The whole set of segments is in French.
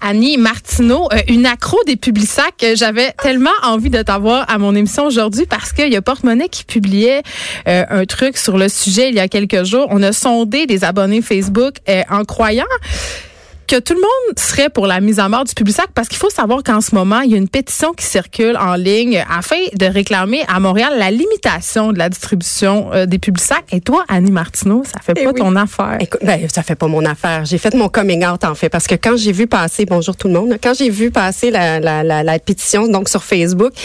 Annie Martineau, euh, une accro des Publisacs. J'avais tellement envie de t'avoir à mon émission aujourd'hui parce qu'il y a Porte-Monnaie qui publiait euh, un truc sur le sujet il y a quelques jours. On a sondé des abonnés Facebook euh, en croyant que tout le monde serait pour la mise à mort du Publisac parce qu'il faut savoir qu'en ce moment, il y a une pétition qui circule en ligne afin de réclamer à Montréal la limitation de la distribution euh, des Publisacs. Et toi, Annie Martineau, ça fait Eh pas oui. ton affaire. Écoute, ben, ça fait pas mon affaire. J'ai fait mon coming out, en fait, parce que quand j'ai vu passer, bonjour tout le monde, quand j'ai vu passer la, la, la, la pétition, donc sur Facebook, tu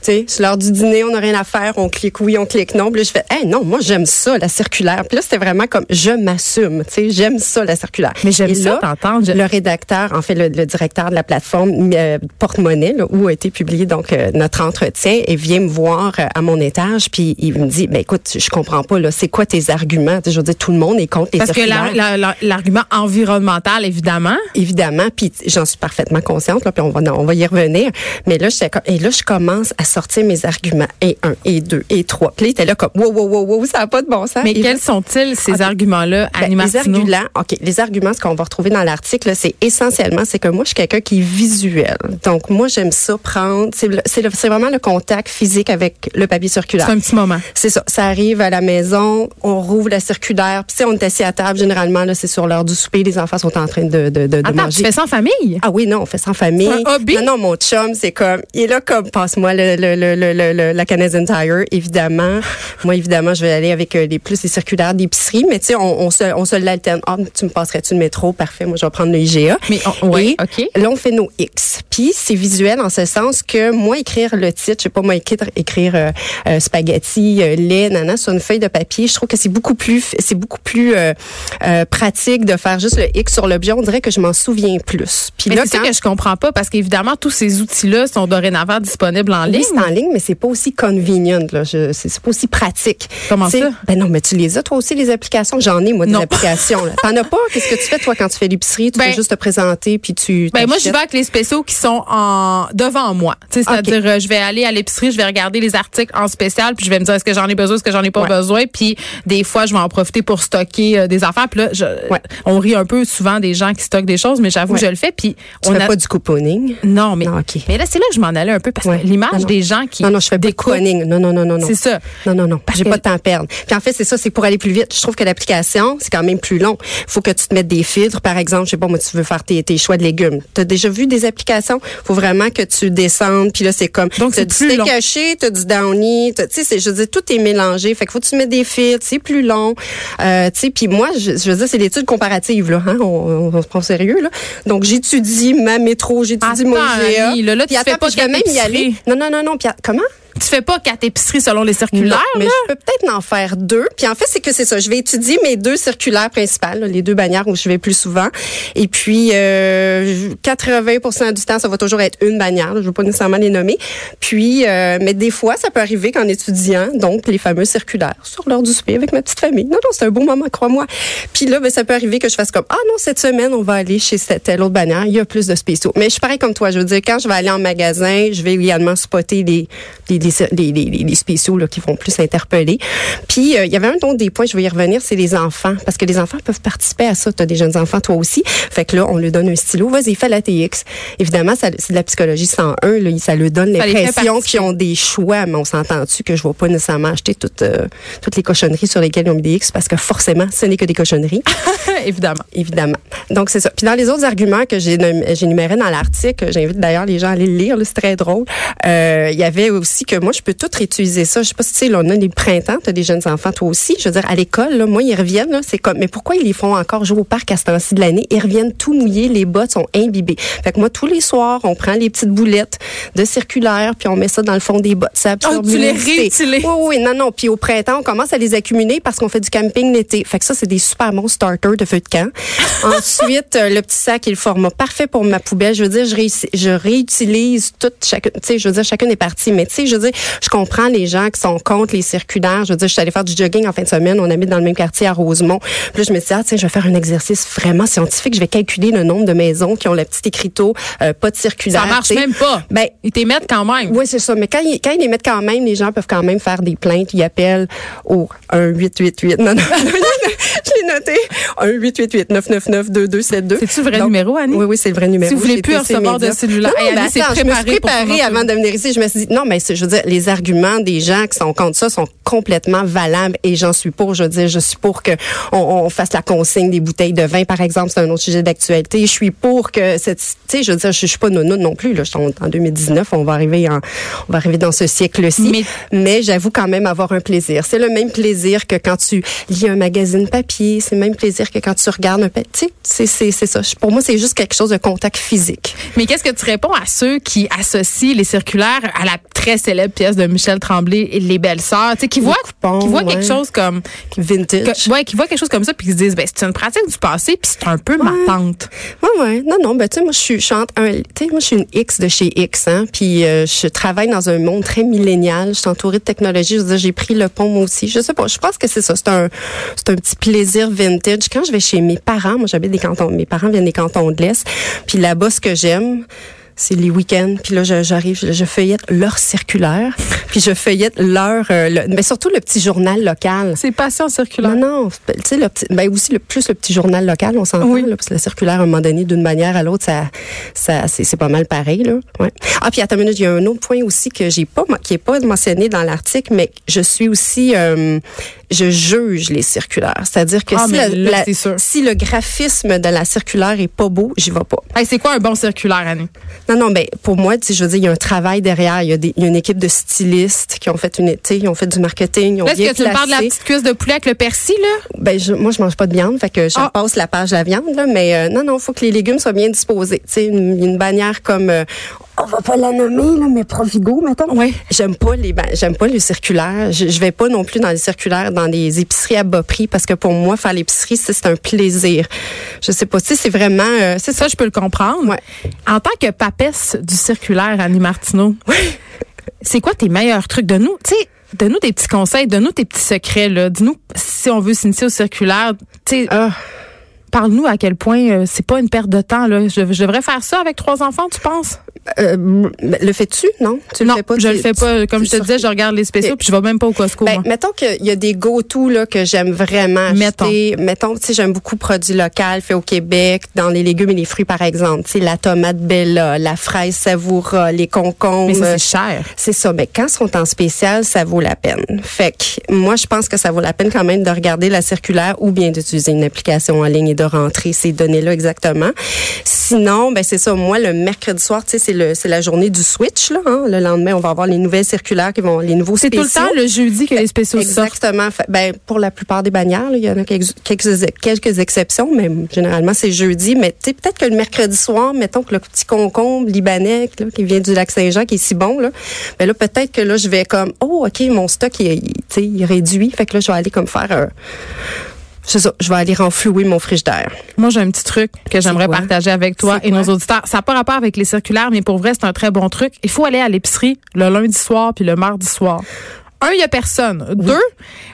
sais, c'est l'heure du dîner, on n'a rien à faire, on clique oui, on clique non. Puis là, je fais, hey, non, moi, j'aime ça, la circulaire. Puis là, c'était vraiment comme, je m'assume, tu sais, j'aime ça, la circulaire. Mais j'aime ça t'entendre. Je- Le rédacteur, en fait, le, le directeur de la plateforme euh, Porte-Monnaie, où a été publié donc euh, notre entretien, et vient me voir euh, à mon étage, puis il me dit, ben écoute, je comprends pas, là, c'est quoi tes arguments? Je veux dire, tout le monde est contre les Parce que la- circulaires. la- la- l'argument environnemental, évidemment. Évidemment, puis j'en suis parfaitement consciente, là, puis on va, on va y revenir. Mais là, comme- et là, je commence à sortir mes arguments, et un, et deux, et trois. Puis là, il était là comme, wow, wow, wow, wow, ça n'a pas de bon sens. Mais Et quels sont-ils, ces arguments-là, ben, les arguments, OK, les arguments, ce qu'on va retrouver dans l'article, c'est essentiellement, c'est que moi, je suis quelqu'un qui est visuel. Donc, moi, j'aime ça prendre, c'est vraiment le contact physique avec le papier circulaire. C'est un petit moment. C'est ça. Ça arrive à la maison, on rouvre la circulaire. Puis, sais, on est assis à table, généralement, là, c'est sur l'heure du souper, les enfants sont en train de, de, de, de Attends, manger. tu fais ça en famille? Ah oui, non, on fait ça en famille. Un hobby? Non, non, mon chum, c'est comme, il est là comme, passe-moi le, le, le, le, le- le- la Canadian Tire, évidemment. Moi, évidemment, je vais aller avec euh, les plus les circulaires d'épicerie, mais tu sais, on, on se, on se l'alterne. Ah, tu me passerais-tu le métro? Parfait, moi, je vais prendre le IGA. Mais, on- ouais, Et. Là, on fait nos X. Puis, c'est visuel en ce sens que moi, écrire le titre, je sais pas, moi, écrire, écrire euh, euh, spaghetti, euh, lait, nana, sur une feuille de papier, je trouve que c'est beaucoup plus, c'est beaucoup plus pratique de faire juste le X sur l'objet. On dirait que je m'en souviens plus. Puis Mais là, c'est ça que je comprends pas parce qu'évidemment, tous ces outils-là sont dorénavant disponibles en ligne. Oui, c'est en ligne, mais c'est pas aussi convenient. Là. Je- C'est c'est pas aussi pratique. Comment ça? Ben non, mais tu les as toi aussi les applications? J'en ai moi des Non. applications. là. T'en as pas? Qu'est-ce que tu fais toi quand tu fais l'épicerie? Tu Ben, juste te présenter puis tu. Ben moi, je vais avec les spéciaux qui sont en devant moi. C'est-à-dire, euh, je vais aller à l'épicerie, je vais regarder les articles en spécial, puis je vais me dire est-ce que j'en ai besoin, est-ce que j'en ai pas Ouais. besoin. Puis des fois, je vais en profiter pour stocker euh, des affaires. Puis là, je- Ouais. on rit un peu souvent des gens qui stockent des choses, mais j'avoue Ouais. je le fais. Puis on fais a pas du couponing? non, mais Non, ok. mais là, c'est là que je m'en allais un peu parce que l'image des gens qui Non, non, je fais pas de découpent, couponing. Non, non, non, non, non. c'est ça. Non, non, non. J'ai que- pas de temps à perdre. Puis en fait, c'est ça, c'est pour aller plus vite. Je trouve que l'application, c'est quand même plus long. faut que tu te mettes des filtres, par exemple. Je sais pas, moi, tu veux faire tes, tes choix de légumes. Tu as déjà vu des applications? faut vraiment que tu descendes, puis là, c'est comme. Donc, t'as c'est du steak haché, t'as du downy, tu sais, je veux dire, tout est mélangé. Fait qu'il faut que tu mettes des filtres, c'est plus long. Euh, tu sais, puis moi, je, je veux dire, c'est l'étude comparative, là. Hein? On, se prend au sérieux, là. Donc, j'étudie ma métro, j'étudie mon GA. Là, là, tu fais pas je vais même y aller. Non, non, non, non. Puis comment? Tu fais pas quatre épiceries selon les circulaires. Non, mais là. je peux peut-être en faire deux. Puis en fait, c'est que c'est ça. Je vais étudier mes deux circulaires principales, les deux bannières où je vais plus souvent. Et puis, euh, 80% du temps, ça va toujours être une bannière. Je veux pas nécessairement les nommer. Puis, euh, mais des fois, ça peut arriver qu'en étudiant, donc les fameux circulaires, sur l'heure du souper avec ma petite famille. Non, non, c'est un beau moment, crois-moi. Puis là, ben, ça peut arriver que je fasse comme, ah non, cette semaine, on va aller chez cette telle autre bannière. Il y a plus de spéciaux. Mais je suis pareil comme toi. Je veux dire, quand je vais aller en magasin, je vais également spotter les, les, les, les, les- les- les spéciaux là, qui vont plus interpeller. Puis, euh, il y avait un don des points, je vais y revenir, c'est les enfants. Parce que les enfants peuvent participer à ça. Tu as des jeunes enfants, toi aussi. Fait que là, on lui donne un stylo. Vas-y, fais la TX. Évidemment, ça- c'est de la psychologie 101. Là, ça lui donne l'impression qu'ils ont des choix. Mais on s'entend-tu que je ne vais pas nécessairement acheter toutes, euh, toutes les cochonneries sur lesquelles ils ont mis des X? Parce que forcément, ce n'est que des cochonneries Évidemment. évidemment. Donc, c'est ça. Puis dans les autres arguments que j'ai j'énumérais dans l'article, j'invite d'ailleurs les gens à aller le lire, c'est très drôle. Euh, Il y avait aussi que moi, je peux tout réutiliser ça. Je sais pas si tu sais, là, on a des printemps, tu as des jeunes enfants, toi aussi. Je veux dire, à l'école, là, moi, ils reviennent, là, c'est comme, mais pourquoi ils les font encore jouer au parc à ce temps-ci de l'année? Ils reviennent tout mouillés, les bottes sont imbibées. Fait que moi, tous les soirs, on prend les petites boulettes de circulaire, puis on met ça dans le fond des bottes. Ça absorbe Oh, tu les réutilises. Oui, oui, non, non. Puis au printemps, on commence à les accumuler parce qu'on fait du camping l'été. Fait que ça, c'est des super bons starters de feu de camp. Ensuite, euh, le petit sac est le format parfait pour ma poubelle. Je veux dire, je, réutilise toute chacune. Tu sais, je veux dire, chacune est partie. Mais tu sais, je veux veux dire, je comprends les gens qui sont contre les circulaires. Je veux dire, je suis allée faire du jogging en fin de semaine. On habite dans le même quartier à Rosemont. Puis là, je me suis dit, ah, tiens, je vais faire un exercice vraiment scientifique. Je vais calculer le nombre de maisons qui ont le petit écriteau, euh, pas de circulaire. Ça marche même pas. Ben, ils t'émettent quand même. Oui, c'est ça. Mais quand ils, quand ils les mettent quand même, les gens peuvent quand même faire des plaintes. Ils appellent au 1 888. Non, non. je l'ai noté. 1 888 999 2272. C'est-tu le vrai numéro, Annie? Oui, oui, c'est le vrai numéro. Si vous voulez plus recevoir de cellulaire. Non, non, Annie, je me suis préparée avant de venir ici. Je me suis dit, non, mais je veux dire, les arguments des gens qui sont contre ça sont complètement valables et j'en suis pour. Je veux dire, je suis pour que on, on fasse la consigne des bouteilles de vin, par exemple. C'est un autre sujet d'actualité. Je suis pour que cette, tu sais, je veux dire, je, suis pas nono non plus. Là, en 2019, on va arriver en, on va arriver dans ce siècle-ci. Mais, mais j'avoue quand même avoir un plaisir. C'est le même plaisir que quand tu lis un magazine papier. C'est le même plaisir que quand tu regardes un petit. C'est, c'est, c'est ça. Pour moi, c'est juste quelque chose de contact physique. Mais qu'est-ce que tu réponds à ceux qui associent les circulaires à la très célèbre pièce de Michel Tremblay, Les Belles Sœurs, tu sais, qui voient, qui voient quelque chose comme vintage. ouais, qui voient quelque chose comme ça puis qui se disent, ben c'est une pratique du passé puis c'est un peu ma tante. Ouais, ouais. Non, non. Ben tu sais, moi je suis, chante un, tu sais, moi je suis une X de chez X, hein. Puis euh, je travaille dans un monde très millénial. Je suis entourée de technologie. Je veux dire, j'ai pris le pont moi aussi. Je sais pas. Je pense que c'est ça. C'est un, c'est un petit plaisir vintage. Quand je vais chez mes parents, moi j'habite des cantons, mes parents viennent des cantons de l'Est. Puis là-bas, ce que j'aime, c'est les week-ends. Puis là, j'arrive, je, je, feuillette leur circulaire, puis je feuillette leur, euh, mais surtout le petit journal local. C'est passion circulaire. Non, non, tu sais, le petit, ben aussi le plus le petit journal local, on s'entend, oui. là, parce que le circulaire, à un moment donné, d'une manière à l'autre, ça, ça, c'est pas mal pareil, là. Ouais. Ah, puis attends une minute, il y a un autre point aussi que j'ai pas, qui est pas mentionné dans l'article, mais je suis aussi, euh, je juge les circulaires. C'est-à-dire que ah, si, la, la, si, le graphisme de la circulaire est pas beau, j'y vais pas. Hey, c'est quoi un bon circulaire, Annie? Non, non, ben pour moi, je veux dire, il y a un travail derrière. Il y a, y une équipe de stylistes qui ont fait une, ils ont fait du marketing. Est-ce que tu parles de la petite cuisse de poulet avec le persil, là? Ben, je, moi, je mange pas de viande, fait que je ah. passe la page de la viande, là. Mais euh, non, non, il faut que les légumes soient bien disposés. Tu sais, une, une bannière comme euh, on va pas la nommer là, mais Provigo mettons. Oui. J'aime pas les ben, j'aime pas les circulaires. Je, je vais pas non plus dans les circulaires dans les épiceries à bas prix parce que pour moi faire l'épicerie c'est un plaisir. Je sais pas si c'est vraiment euh, c'est ça je peux le comprendre. Ouais. En tant que papesse du circulaire Annie Martineau. Oui. C'est quoi tes meilleurs trucs? De nous Tu sais Donne-nous des petits conseils, donne-nous tes petits secrets là. Dis-nous si on veut s'initier au circulaire, tu sais ah parle-nous à quel point euh, c'est pas une perte de temps. Là. Je, je, devrais faire ça avec trois enfants, tu penses? Euh, le fais-tu, non? Tu non, le fais pas, je le fais pas. Comme je te disais, je regarde les spéciaux, puis je vais même pas au Costco. Ben, mettons qu'il y a des go-to là que j'aime vraiment acheter. Mettons, mettons tu sais, j'aime beaucoup produits locaux, faits au Québec, dans les légumes et les fruits, par exemple. Tu sais, la tomate Bella, la fraise Savoura, les concombres. Mais c'est cher. C'est ça. Mais quand ils sont en spécial, ça vaut la peine. Fait que moi, je pense que ça vaut la peine quand même de regarder la circulaire ou bien d'utiliser une application en ligne et de rentrer ces données-là exactement. Sinon, ben c'est ça. Moi, le mercredi soir, tu sais, c'est le, c'est la journée du switch là. Hein? Le lendemain, on va avoir les nouvelles circulaires qui vont, les nouveaux spéciaux. C'est tout le temps le jeudi que les spéciaux Exactement. sortent. Ben pour la plupart des bannières, là, il y en a quelques, quelques, quelques exceptions, mais généralement c'est jeudi. Mais tu sais, peut-être que le mercredi soir, mettons que le petit concombre libanais là, qui vient du lac Saint-Jean, qui est si bon là, ben là peut-être que là je vais comme, oh ok, mon stock il, sais, il réduit, fait que là je vais aller comme faire un c'est ça, je vais aller renflouer mon frigidaire. Moi, j'ai un petit truc que j'aimerais partager avec toi et nos auditeurs. Ça n'a pas rapport avec les circulaires, mais pour vrai, c'est un très bon truc. Il faut aller à l'épicerie le lundi soir puis le mardi soir. Un, il y a personne. Oui. Deux,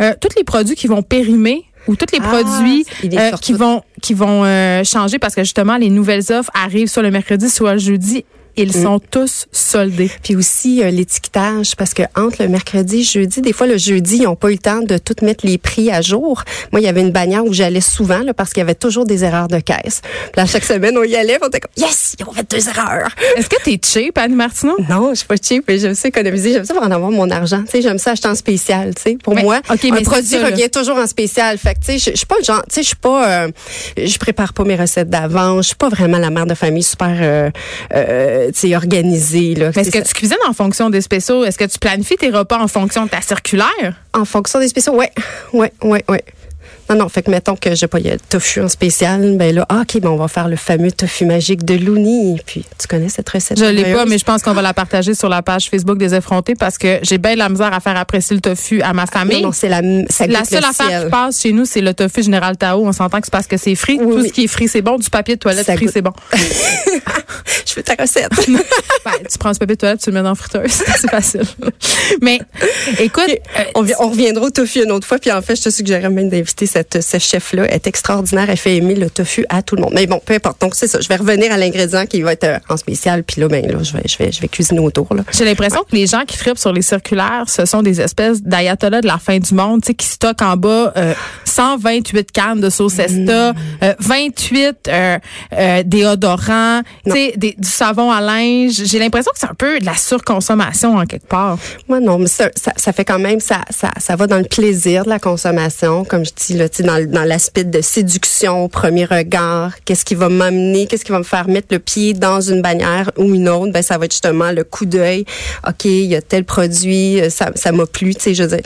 euh, tous les produits qui vont périmer ou tous les ah, produits euh, qui vont qui vont euh, changer parce que justement les nouvelles offres arrivent soit le mercredi soit le jeudi ils mm. sont tous soldés. Puis aussi euh, l'étiquetage, parce que entre le mercredi et jeudi, des fois le jeudi, ils n'ont pas eu le temps de tout mettre les prix à jour. Moi, il y avait une bannière où j'allais souvent là, parce qu'il y avait toujours des erreurs de caisse. Puis là, chaque semaine, on y allait, on était comme yes, ils ont fait deux erreurs. Est-ce que t'es cheap, Anne Martineau? Non, je suis pas cheap, mais j'aime ça économiser, j'aime ça pour en avoir mon argent. Tu sais, j'aime ça acheter en spécial. Tu sais, pour mais, moi, okay, un produit ça, revient toujours en spécial. Fait que tu sais, je suis pas le genre, tu sais, je suis pas, euh, je prépare pas mes recettes d'avance. Je suis pas vraiment la mère de famille super, euh, euh, sais, organisée est-ce que ça. tu cuisines en fonction des spéciaux? Est-ce que tu planifies tes repas en fonction de ta circulaire? En fonction des spéciaux, oui. Oui, oui, oui. Non, non, fait que mettons que j'ai pas le tofu en spécial, ben là, ah, OK, ben on va faire le fameux tofu magique de Louni. Puis, tu connais cette recette? Je l'ai pas, mais je pense qu'on va la partager sur la page Facebook des effrontés parce que j'ai bien la misère à faire apprécier le tofu à ma famille. non, non c'est la, ça la seule affaire qui passe chez nous, c'est le tofu général Tao. On s'entend que c'est parce que c'est frit. Oui, Tout oui. ce qui est frit, c'est bon. Du papier de toilette ça frit, c'est bon. je fais ta recette. ben, tu prends ce papier de toilette, tu le mets dans la friteuse. C'est facile. Mais écoute, euh, on, on, reviendra au tofu une autre fois. Puis en fait, je te suggérerais même d'inviter cette, ce chef-là. Est extraordinaire. Elle fait aimer le tofu à tout le monde. Mais bon, peu importe. Donc c'est ça. Je vais revenir à l'ingrédient qui va être euh, en spécial. Puis là, ben là, je vais, je vais, je vais cuisiner autour. J'ai l'impression que les gens qui frippent sur les circulaires, ce sont des espèces d'ayatollahs de la fin du monde, tu sais, qui stockent en bas euh, 128 cannes de sauce Esta, mmh. euh, 28 euh, euh, déodorants, tu sais, du savon à linge. J'ai l'impression que c'est un peu de la surconsommation en quelque part. Moi non, mais ça, ça, ça, fait quand même ça, ça, ça va dans le plaisir de la consommation, comme je dis là, dans, dans l'aspect de séduction au premier regard. Qu'est-ce qui va m'amener, qu'est-ce qui va me faire mettre le pied dans une bannière ou une autre Ben ça va être justement le coup d'œil. Ok, il y a tel produit, ça, ça m'a plu, tu sais, je veux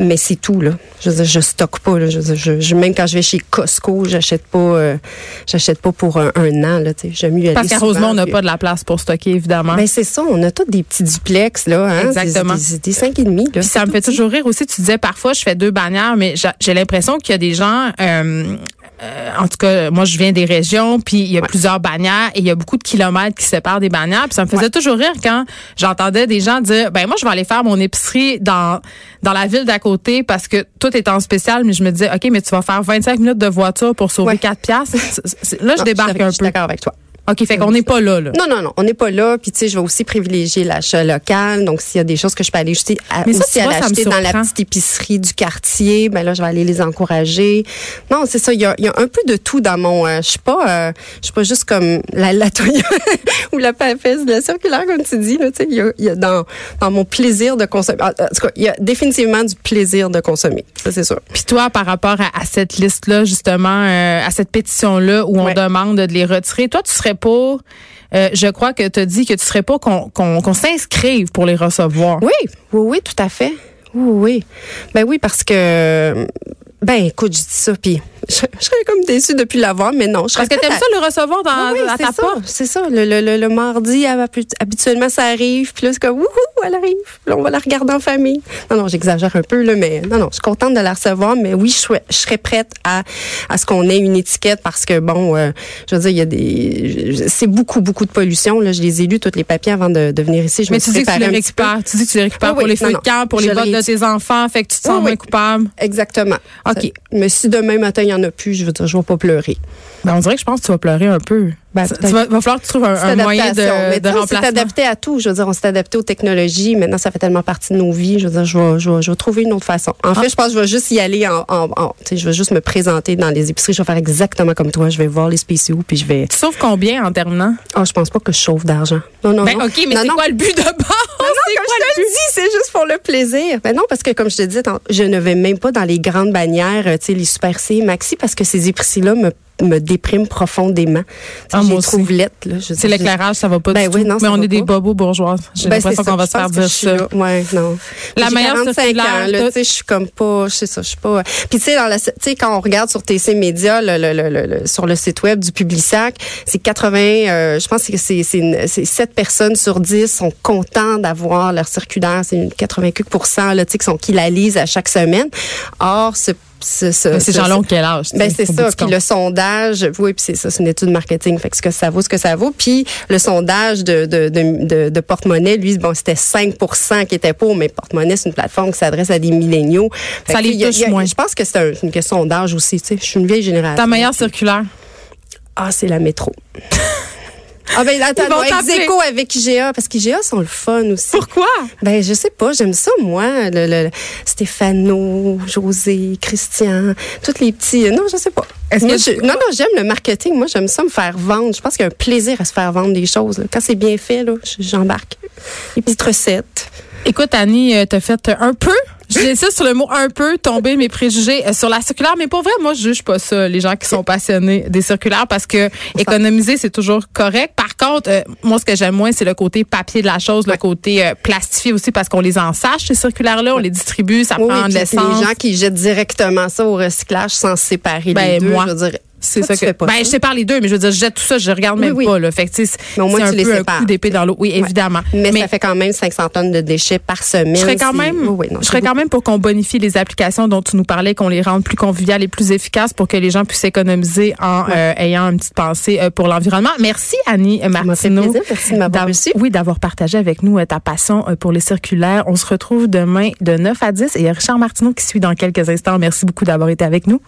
mais c'est tout là. Je veux je stocke pas là. Je, je, même quand je vais chez Costco, j'achète pas, euh, j'achète pas pour un, an là. Tu sais, j'aime mieux Parce qu'heureusement, on n'a pas de la place pour stocker évidemment. Ben c'est ça, on a tous des petits duplex là. Hein? Exactement. Des, des, cinq et demi. Là, ça me fait toujours rire aussi. Tu disais parfois je fais deux bannières, mais j'ai l'impression qu'il y a des gens. Euh, euh, en tout cas, moi, je viens des régions, puis il y a plusieurs bannières et il y a beaucoup de kilomètres qui séparent des bannières. Puis ça me faisait toujours rire quand j'entendais des gens dire, ben moi, je vais aller faire mon épicerie dans dans la ville d'à côté parce que tout est en spécial. Mais je me disais, ok, mais tu vas faire 25 minutes de voiture pour sauver 4 piastres. Là, je débarque un peu. Je suis d'accord avec toi. OK, fait qu'on n'est pas là, là. Non, non, non, on n'est pas là. Puis, tu sais, je vais aussi privilégier l'achat local. Donc, s'il y a des choses que je peux aller aussi, à, aussi à l'acheter dans la petite épicerie du quartier, ben là, je vais aller les encourager. Non, c'est ça. Il y a, y a, un peu de tout dans mon. Euh, je suis pas, euh, je suis pas juste comme la, la ou la papesse de la circulaire, comme tu dis. Tu sais, il y a, y a dans, dans mon plaisir de consommer. En tout cas, il y a définitivement du plaisir de consommer. Ça, c'est sûr. Puis toi, par rapport à, à cette liste-là, justement, euh, à cette pétition-là où on demande de les retirer, toi, tu serais euh, je crois que tu as dit que tu serais pas qu'on s'inscrive pour les recevoir. Oui, oui, oui, tout à fait. Oui, oui. Ben oui, parce que, ben écoute, je dis ça, puis je, serais comme déçue depuis l'avoir, mais non. Je Parce que t'aimes ça le recevoir dans, oui, à ta porte? C'est ça. Le, le, le, mardi, habituellement, ça arrive. Puis là, c'est comme, wouhou, elle arrive. Là, on va la regarder en famille. Non, non, j'exagère un peu, là, mais non, non, je suis contente de la recevoir. Mais oui, je, je serais prête à, à ce qu'on ait une étiquette parce que, bon, euh, je veux dire, il y a des. C'est beaucoup, beaucoup de pollution. Là. Je les ai lus, tous les papiers, avant de, de venir ici. Je mais tu dis que tu les récupères. Tu dis que tu les récupères pour les feux de camp, pour les bottes de tes enfants. Fait que tu te sens moins coupable. Exactement. OK. Mais si demain matin, il n'y en a plus, je veux dire, je vais pas pleurer. Ben, on dirait que je pense que tu vas pleurer un peu. Ben, tu va, va, falloir que tu trouves un, un moyen de, de remplacement. C'est adapté à tout. Je veux dire, on s'est adapté aux technologies. Maintenant, ça fait tellement partie de nos vies. Je veux dire, je vais, je vais, je vais trouver une autre façon. En ah. fait, je pense que je vais juste y aller en, je vais juste me présenter dans les épiceries. Je vais faire exactement comme toi. Je vais voir les spéciaux puis je vais. Tu sauves combien en terminant? Oh, je pense pas que je sauve d'argent. Non, non, ben, non. OK, mais c'est quoi le but de base? Non, comme je te le dis, c'est juste pour le plaisir. Ben non, parce que comme je te dis, je ne vais même pas dans les grandes bannières, tu sais, les Super C, Maxi, parce que ces épiceries-là me me déprime profondément. Ah, moi C'est l'éclairage, ça va pas ben du oui, non, Mais on est des bobos bourgeois. J'ai ben, l'impression qu'on va se faire dire ça. Ouais, non. La meilleure 45 ans, là, tu sais, je suis comme pas, je sais ça, je suis pas. Puis tu sais, dans la, tu sais, quand on regarde sur TC Média, le, le, le, sur le site web du Publisac, c'est 80, euh, je pense que c'est c'est 7 personnes sur 10 sont contents d'avoir leur circulaire. C'est 88 là, tu sais, qui sont qui la lisent à chaque semaine. Or, ce c'est Ces gens-là quel âge? Ben, c'est ça. Puis le sondage, oui, puis c'est ça, c'est une étude marketing. Fait que ce que ça vaut, ce que ça vaut. Puis le sondage de, de, de, de, porte-monnaie, lui, bon, c'était 5 qui étaient pour, mais porte-monnaie, c'est une plateforme qui s'adresse à des milléniaux. ça les touche moins. Je pense que c'est une question d'âge aussi, tu sais. Je suis une vieille génération. Ta meilleure circulaire? Ah, c'est la métro. Ah ben attends, ex écho avec IGA parce qu'IGA sont le fun aussi. Pourquoi? Ben je sais pas, j'aime ça moi, le, le, Stéphano, José, Christian, tous les petits. Non, je sais pas. Est-ce que non non, j'aime le marketing. Moi, j'aime ça me faire vendre. Je pense qu'il y a un plaisir à se faire vendre des choses. Quand c'est bien fait là, j'embarque. Les petites recettes. Écoute, Annie, euh, t'as fait un peu ça sur le mot un peu tomber mes préjugés euh, sur la circulaire, mais pour vrai, moi, je juge pas ça, les gens qui sont passionnés des circulaires, parce que économiser, c'est toujours correct. Par contre, euh, moi, ce que j'aime moins, c'est le côté papier de la chose, le côté euh, plastifié aussi, parce qu'on les ensache, ces circulaires-là, on les distribue, ça prend de l'essence. Les gens qui jettent directement ça au recyclage sans séparer ben, les deux, moi. je veux dire, C'est ça tu que. fais pas ben, ça. je sépare les deux, mais je veux dire, je jette tout ça, je regarde même oui. pas, là. Fait que, Mais au moins, c'est un tu les peu un coup d'épée dans l'eau. Oui, Ouais. évidemment. Mais, ça fait quand même 500 tonnes de déchets par semaine. Je serais quand même, Oui, oui, non, je serais quand même pour qu'on bonifie les applications dont tu nous parlais, qu'on les rende plus conviviales et plus efficaces pour que les gens puissent économiser en euh, ayant une petite pensée euh, pour l'environnement. Merci Annie Martineau. Merci de m'avoir. Oui, d'avoir partagé avec nous euh, ta passion pour les circulaires. On se retrouve demain de 9 à 10 et il y a Richard Martineau qui suit dans quelques instants. Merci beaucoup d'avoir été avec nous.